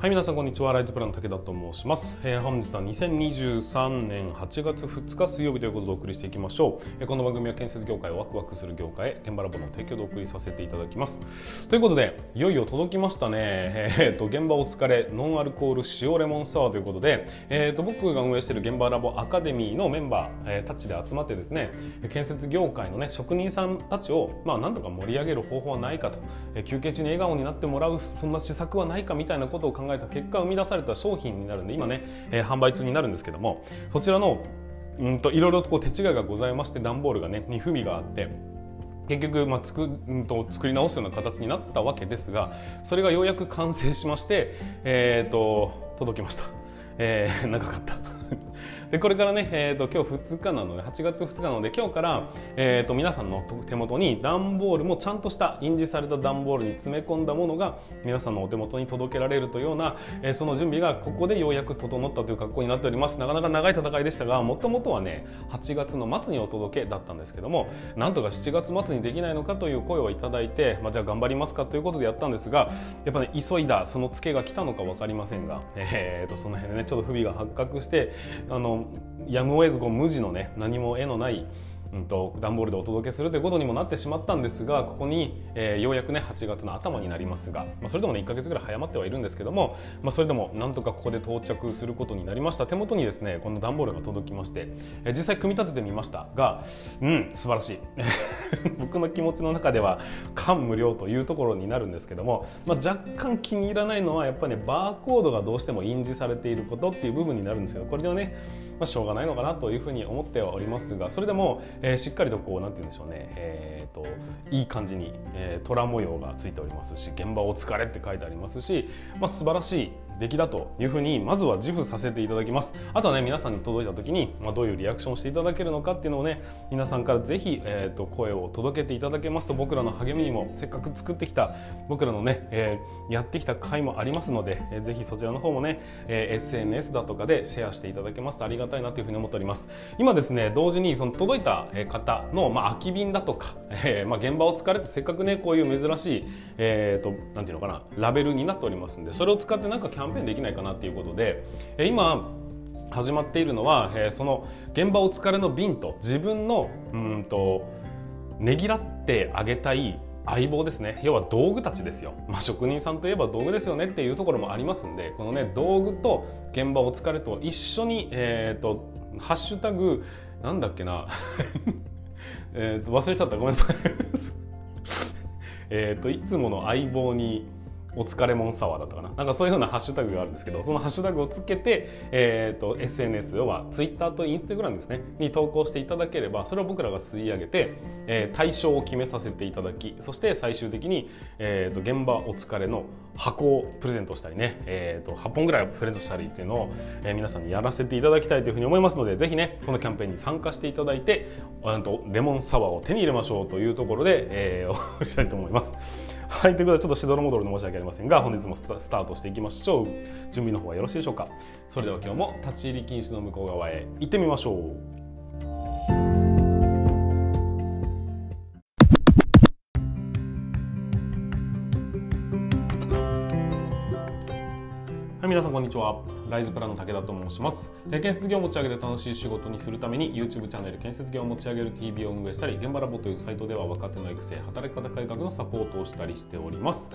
はい皆さんこんにちは。ライズプランの武田と申します、えー、本日は2023年8月2日水曜日ということでお送りしていきましょう、えー、この番組は建設業界をワクワクする業界へ現場ラボの提供でお送りさせていただきます。ということでいよいよ届きましたね。えー、と現場お疲れノンアルコール塩レモンサワーということで、えー、と僕が運営している現場ラボアカデミーのメンバー、えー、たちで集まってですね建設業界のね職人さんたちをまあなんとか盛り上げる方法はないかと、えー、休憩中に笑顔になってもらうそんな施策はないかみたいなことを考えた結果生み出された商品になるんで今ね、えー、販売中になるんですけどもそちらのうんといろいろとこう手違いがございまして段ボールがね2不備があって結局、まあ、つくんと作り直すような形になったわけですがそれがようやく完成しまして、えーと届きました、えー、長かった。でこれからね、えーと、今日2日なので8月2日なので今日から、えーと、皆さんの手元に段ボールもちゃんとした印字された段ボールに詰め込んだものが皆さんのお手元に届けられるというような、えー、その準備がここでようやく整ったという格好になっております。なかなか長い戦いでしたがもともとはね8月の末にお届けだったんですけどもなんとか7月末にできないのかという声をいただいて、まあ、じゃあ頑張りますかということでやったんですがやっぱね急いだそのツケが来たのか分かりませんが、えーと、その辺でねちょっと不備が発覚してあのやむを得ずこう無地のね何も絵のないうんと、段ボールでお届けするということにもなってしまったんですがここに、えー、ようやくね8月の頭になりますが、まあ、それでもね1か月ぐらい早まってはいるんですけども、まあ、それでもなんとかここで到着することになりました。手元にですねこの段ボールが届きまして、えー、実際組み立ててみましたがうん素晴らしい。僕の気持ちの中では感無量というところになるんですけども、まあ、若干気に入らないのはやっぱりねバーコードがどうしても印字されていることっていう部分になるんですけどこれではね、まあ、しょうがないのかなというふうに思ってはおりますがそれでも、えー、しっかりとこうなんて言うんでしょうね、えーと、いい感じに、えー、虎模様がついておりますし現場お疲れって書いてありますし、まあ、素晴らしい出来だというふうにまずは自負させていただきます。あとはね皆さんに届いた時に、まあ、どういうリアクションをしていただけるのかっていうのをね皆さんからぜひ、えーと、声を届けていただけますと僕らの励みにもせっかく作ってきた僕らのね、えー、やってきた回もありますので、えー、ぜひそちらの方もね、えー、SNS だとかでシェアしていただけますとありがたいなというふうに思っております。今ですね同時にその届いた方の、まあ、空き瓶だとか、えーまあ、現場を使われてせっかくねこういう珍しい、えーと、なんていうのかなラベルになっておりますんでそれを使ってなんかキャンペーンできないかなっていうことで今始まっているのは、えー、その現場お疲れの瓶と自分のうんとねぎらってあげたい相棒ですね。要は道具たちですよ、まあ、職人さんといえば道具ですよねっていうところもありますんでこのね道具と現場お疲れと一緒にえっ、ー、とハッシュタグなんだっけな えと忘れちゃった。ごめんなさい。えっといつもの相棒にお疲れもんサワーだったかななんかそういうようなハッシュタグがあるんですけどそのハッシュタグをつけて、えーと、SNS 要は Twitter と Instagram ですねに投稿していただければそれを僕らが吸い上げて、えー、対象を決めさせていただきそして最終的に、えーと、現場お疲れの箱をプレゼントしたりね、えーと、8本ぐらいプレゼントしたりっていうのを、えー、皆さんにやらせていただきたいというふうに思いますのでぜひねこのキャンペーンに参加していただいてとレモンサワーを手に入れましょうというところで、えー、したいと思います。はい、ということでちょっとしどろもどろで申し訳ありませんが本日もスタートしていきましょう。準備の方はよろしいでしょうか？それでは今日も立ち入り禁止の向こう側へ。行ってみましょう。はい皆さんこんにちは。ライズプランの武田と申します。建設業を持ち上げて楽しい仕事にするために YouTube チャンネル建設業を持ち上げる TV を運営したり現場ラボというサイトでは若手の育成働き方改革のサポートをしたりしております。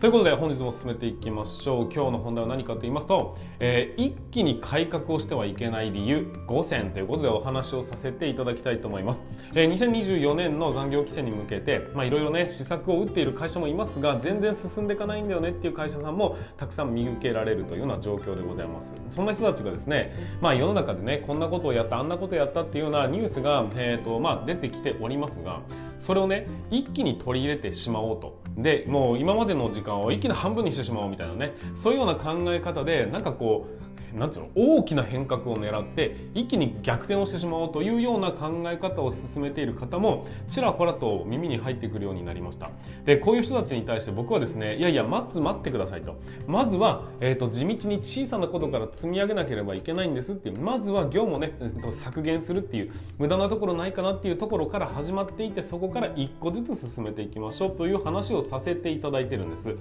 ということで本日も進めていきましょう。今日の本題は何かと言いますと、えー、一気に改革をしてはいけない理由5選ということでお話をさせていただきたいと思います、えー、2024年の残業規制に向けていろいろね施策を打っている会社もいますが全然進んでいかないんだよねっていう会社さんもたくさん見受けられるというような状況でございます。そんな人たちがですね、まあ、世の中でねこんなことをやったあんなことをやったっていうようなニュースが、えーとまあ、出てきておりますがそれをね一気に取り入れてしまおうと。でもう今までの時間を一気に半分にしてしまおうみたいなねそういうような考え方でなんかこうなんていうの大きな変革を狙って一気に逆転をしてしまおうというような考え方を進めている方もちらほらと耳に入ってくるようになりました。でこういう人たちに対して僕はですねいやいや待つ待ってくださいと。まずは、えーと、地道に小さなことから積み上げなければいけないんですっていうまずは業務ね削減するっていう無駄なところないかなっていうところから始まっていてそこから一個ずつ進めていきましょうという話をさせていただいてるんです。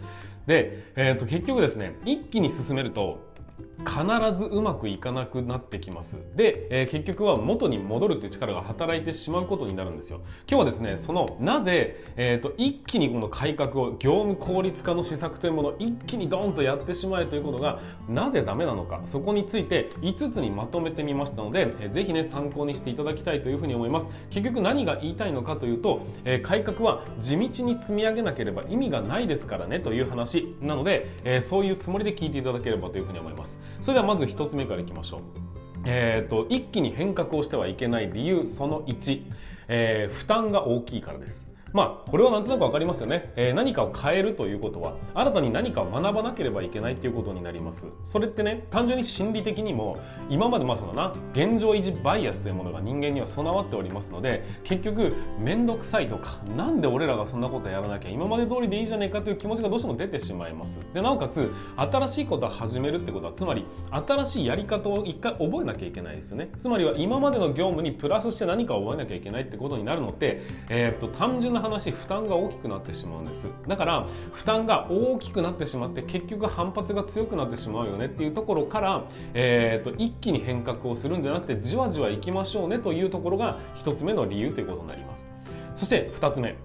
で、えーと結局ですね一気に進めると必ずうまくいかなくなってきます。で、えー、結局は元に戻るという力が働いてしまうことになるんですよ。今日はですねそのなぜ、えーと、一気にこの改革を業務効率化の施策というものを一気にドンとやってしまえということがなぜダメなのかそこについて5つにまとめてみましたので、えー、ぜひね参考にしていただきたいというふうに思います。結局何が言いたいのかというと、えー、改革は地道に積み上げなければ意味がないですからねという話なので、えー、そういうつもりで聞いていただければというふうに思います。それではまず1つ目からいきましょう。えーと、一気に変革をしてはいけない理由その1、えー、負担が大きいからです。まあこれはなんとなく分かりますよね、えー、何かを変えるということは新たに何かを学ばなければいけないっていうことになります。それってね単純に心理的にも今までまあそのな現状維持バイアスというものが人間には備わっておりますので結局面倒くさいとかなんで俺らがそんなことやらなきゃ今まで通りでいいじゃねえかという気持ちがどうしても出てしまいます。でなおかつ新しいことを始めるってことはつまり新しいやり方を一回覚えなきゃいけないですよね。つまりは今までの業務にプラスして何かを覚えなきゃいけないってことになるので、えー、っと単純な話負担が大きくなってしまうんです。だから負担が大きくなってしまって結局反発が強くなってしまうよねっていうところから、えーと、一気に変革をするんじゃなくてじわじわいきましょうねというところが1つ目の理由ということになります。そして2つ目。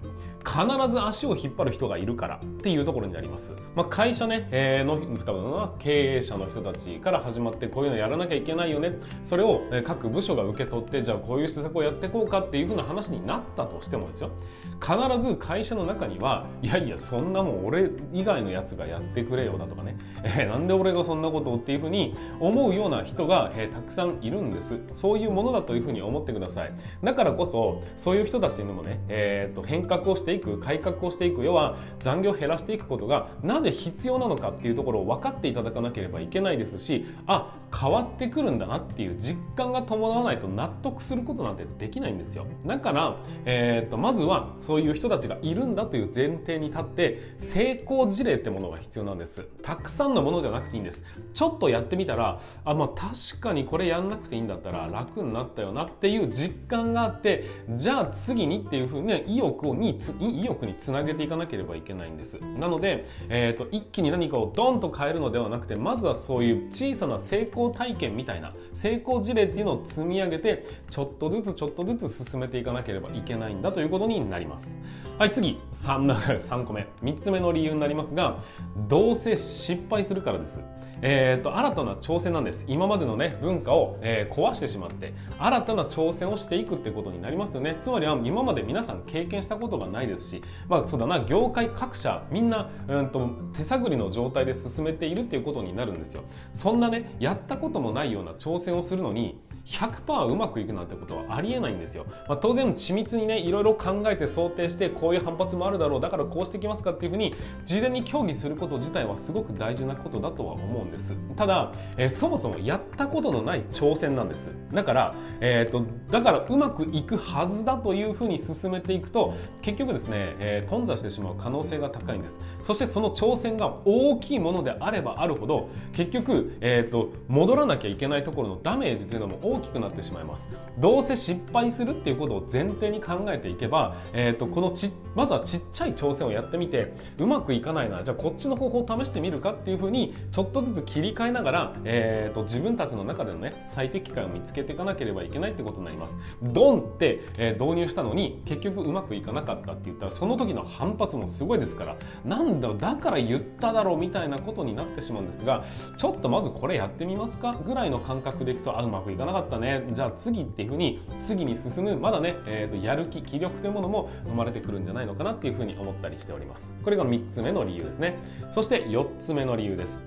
必ず足を引っ張る人がいるからっていうところになります。まあ、会社ね、えー、の経営者の人たちから始まってこういうのやらなきゃいけないよね。それを各部署が受け取ってじゃあこういう施策をやっていこうかっていうふうな話になったとしてもですよ。必ず会社の中にはいやいやそんなもん俺以外のやつがやってくれよだとかね、えー、なんで俺がそんなことをっていうふうに思うような人が、えー、たくさんいるんです。そういうものだというふうに思ってください。だからこそそういう人たちにもね、えー、と変革をしていく改革をしていく要は残業を減らしていくことがなぜ必要なのかっていうところを分かっていただかなければいけないですしあ変わってくるんだなっていう実感が伴わないと納得することなんてできないんですよ。だから、えー、とまずはそういう人たちがいるんだという前提に立って成功事例ってものが必要なんです。たくさんのものじゃなくていいんです。ちょっとやってみたらあまあ確かにこれやんなくていいんだったら楽になったよなっていう実感があってじゃあ次にっていうふうに、意欲をにつ意欲につなげていかなければいけないんです。なので、えーと、一気に何かをドンと変えるのではなくてまずはそういう小さな成功体験みたいな成功事例っていうのを積み上げてちょっとずつちょっとずつ進めていかなければいけないんだということになります。はい次。3, 3 個目。3つ目の理由になりますがどうせ失敗するからです。えーと、新たな挑戦なんです。今までの、ね、文化を、えー、壊してしまって新たな挑戦をしていくってことになりますよね。つまりは今まで皆さん経験したことがないですし、まあ、そうだな業界各社みんな、うんと、手探りの状態で進めているっていうことになるんですよ。そんなねやったこともないような挑戦をするのに100%うまくいくなんてことはありえないんですよ、まあ、当然緻密にねいろいろ考えて想定してこういう反発もあるだろうだからこうしてきますかっていうふうに事前に協議すること自体はすごく大事なことだとは思うんです。ただ、えー、そもそもやったことのない挑戦なんです。だから、えーと、だからうまくいくはずだというふうに進めていくと結局ですね、えー、頓挫してしまう可能性が高いんです。そしてその挑戦が大きいものであればあるほど結局、えーと戻らなきゃいけないところのダメージというのも大きくなってしまいます。どうせ失敗するっていうことを前提に考えていけば、えーと、このちまずはちっちゃい挑戦をやってみてうまくいかないなじゃあこっちの方法を試してみるかっていうふうにちょっとずつ切り替えながら、えーと、自分たちの中でのね最適解を見つけていかなければいけないってことになります。ドンって、えー、導入したのに結局うまくいかなかったって言ったらその時の反発もすごいですからなんだだから言っただろうみたいなことになってしまうんですがちょっとまずこれやってみますか？ぐらいの感覚でいくとあうまくいかなかったね。じゃあ次っていうふうに次に進むまだね、えーと、やる気気力というものも生まれてくるんじゃないのかなっていうふうに思ったりしております。これが3つ目の理由ですね。そして4つ目の理由です。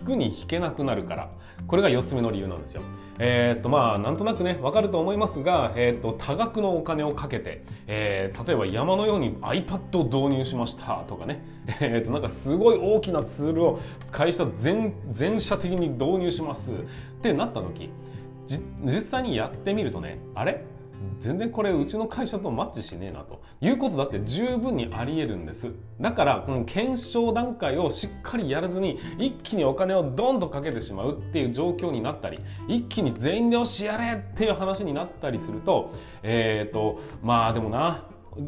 引くに引けなくなるから。これが4つ目の理由なんですよ。えー、っとまあなんとなくねわかると思いますが、えー、っと多額のお金をかけて、えー、例えば山のように iPad を導入しましたとかね、え、っとなんかすごい大きなツールを会社全全社的に導入します。ってなった時実際にやってみるとねあれ？全然これうちの会社とマッチしねえなということだって十分にあり得るんです。だからこの検証段階をしっかりやらずに一気にお金をドンとかけてしまうっていう状況になったり一気に全員で押しやれっていう話になったりするとえっ、ー、とまあでもな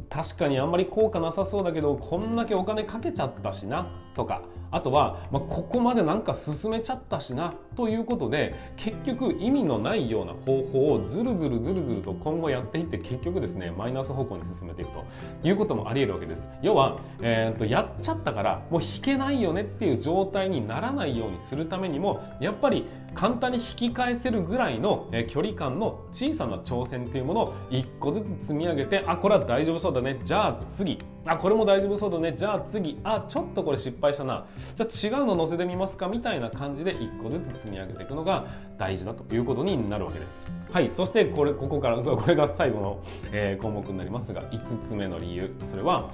確かにあんまり効果なさそうだけどこんだけお金かけちゃったしなとかあとは、まあ、ここまでなんか進めちゃったしなということで結局意味のないような方法をずるずるずるずると今後やっていって結局ですねマイナス方向に進めていくということもあり得るわけです。要は、えーと、やっちゃったからもう引けないよねっていう状態にならないようにするためにもやっぱり簡単に引き返せるぐらいの距離感の小さな挑戦というものを一個ずつ積み上げてあこれは大丈夫そうだねじゃあ次。あこれも大丈夫そうだねじゃあ次。あちょっとこれ失敗したな。じゃあ違うの載せてみますかみたいな感じで一個ずつ積み上げていくのが大事だということになるわけです。はい。そしてこれここからこれが最後の、えー、項目になりますが5つ目の理由。それは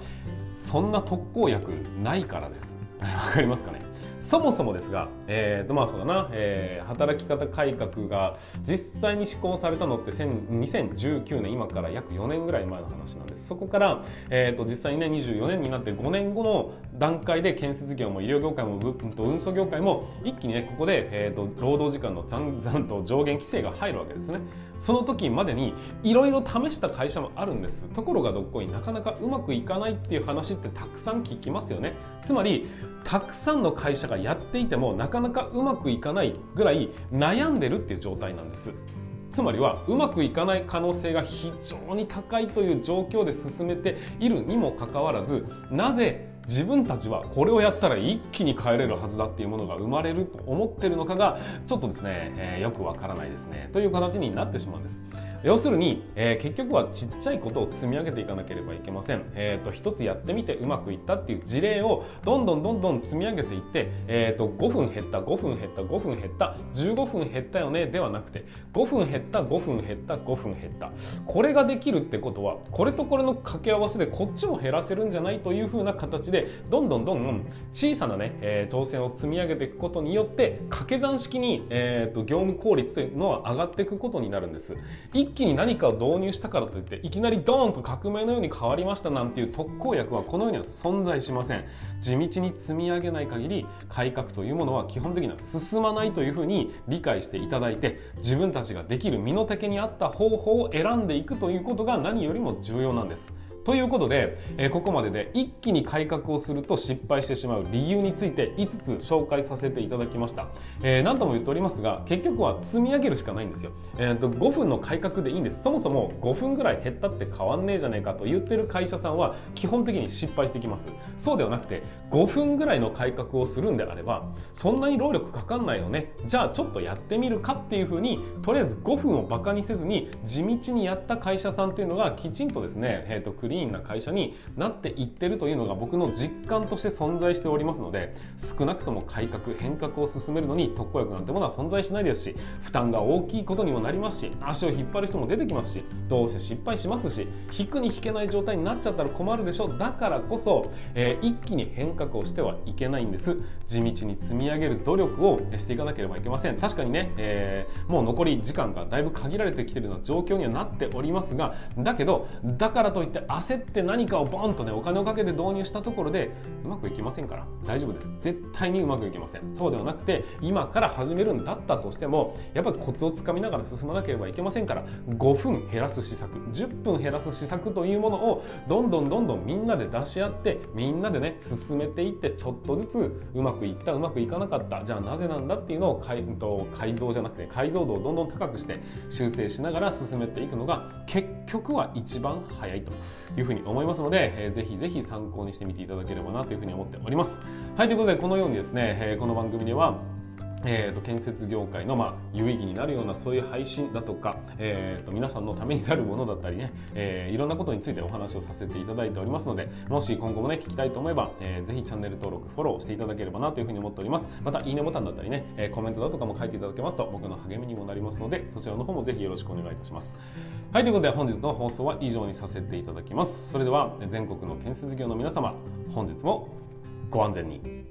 そんな特効薬ないからです。わかりますかね？そもそもですが、えーとまあそうだなえー、働き方改革が実際に施行されたのって2019年今から約4年ぐらい前の話なんです。そこから、えーと、実際にね24年になって5年後の段階で建設業も医療業界も運送業界も一気にねここで、えーと、労働時間の残残と上限規制が入るわけですね。その時までにいろいろ試した会社もあるんです。ところがどっこいなかなかうまくいかないっていう話ってたくさん聞きますよね。つまりたくさんの会社がやっていてもなかなかうまくいかないぐらい悩んでるっていう状態なんです。つまりはうまくいかない可能性が非常に高いという状況で進めているにもかかわらずなぜ自分たちはこれをやったら一気に帰れるはずだっていうものが生まれると思ってるのかがちょっとですね、えー、よくわからないですね。という形になってしまうんです。要するに、えー、結局はちっちゃいことを積み上げていかなければいけません、えーと、一つやってみてうまくいったっていう事例をどんどんどんどん積み上げていって、えーと、5分減った5分減った5分減った15分減ったよねではなくて5分減った5分減った5分減った。これができるってことはこれとこれの掛け合わせでこっちも減らせるんじゃないというふうな形でどんどんどんどん小さなね、えー、挑戦を積み上げていくことによって掛け算式に、えーと、業務効率というのは上がっていくことになるんです。一気に何かを導入したからといっていきなりドーンと革命のように変わりましたなんていう特効薬はこの世には存在しません。地道に積み上げない限り改革というものは基本的には進まないというふうに理解していただいて自分たちができる身の丈に合った方法を選んでいくということが何よりも重要なんですということで、えー、ここまでで一気に改革をすると失敗してしまう理由について5つ紹介させていただきました、えー、何度も言っておりますが結局は積み上げるしかないんですよ、えーと、5分の改革でいいんです。そもそも5分ぐらい減ったって変わんねえじゃねえかと言ってる会社さんは基本的に失敗してきます。そうではなくて5分ぐらいの改革をするんであればそんなに労力かかんないよね。じゃあちょっとやってみるかっていうふうにとりあえず5分をバカにせずに地道にやった会社さんっていうのがきちんとですね、えーと、リーンな会社になっていってるというのが僕の実感として存在しておりますので少なくとも改革変革を進めるのに特効薬なんてものは存在しないですし負担が大きいことにもなりますし足を引っ張る人も出てきますしどうせ失敗しますし引くに引けない状態になっちゃったら困るでしょだからこそ、えー、一気に変革をしてはいけないんです。地道に積み上げる努力をしていかなければいけません。確かにね、えー、もう残り時間がだいぶ限られてきてるような状況にはなっておりますがだけどだからといって焦って何かをボンとねお金をかけて導入したところでうまくいきませんから大丈夫です。絶対にうまくいきません。そうではなくて今から始めるんだったとしてもやっぱりコツをつかみながら進まなければいけませんから5分減らす施策10分減らす施策というものをどんどんどんどんみんなで出し合ってみんなでね進めていってちょっとずつうまくいったうまくいかなかった。じゃあなぜなんだっていうのを改改造じゃなくて解像度をどんどん高くして修正しながら進めていくのが結局は一番早いと。いうふうに思いますので、えー、ぜひぜひ参考にしてみていただければなというふうに思っております。はい、ということでこのようにですね、えー、この番組ではえーと、建設業界の、まあ、有意義になるようなそういう配信だとか、えーと、皆さんのためになるものだったりね、えー、いろんなことについてお話をさせていただいておりますのでもし今後もね聞きたいと思えば、えー、ぜひチャンネル登録フォローしていただければなというふうに思っております。またいいねボタンだったりね、え、コメントだとかも書いていただけますと僕の励みにもなりますのでそちらの方もぜひよろしくお願いいたします。はいということで本日の放送は以上にさせていただきます。それでは全国の建設業の皆様本日もご安全に。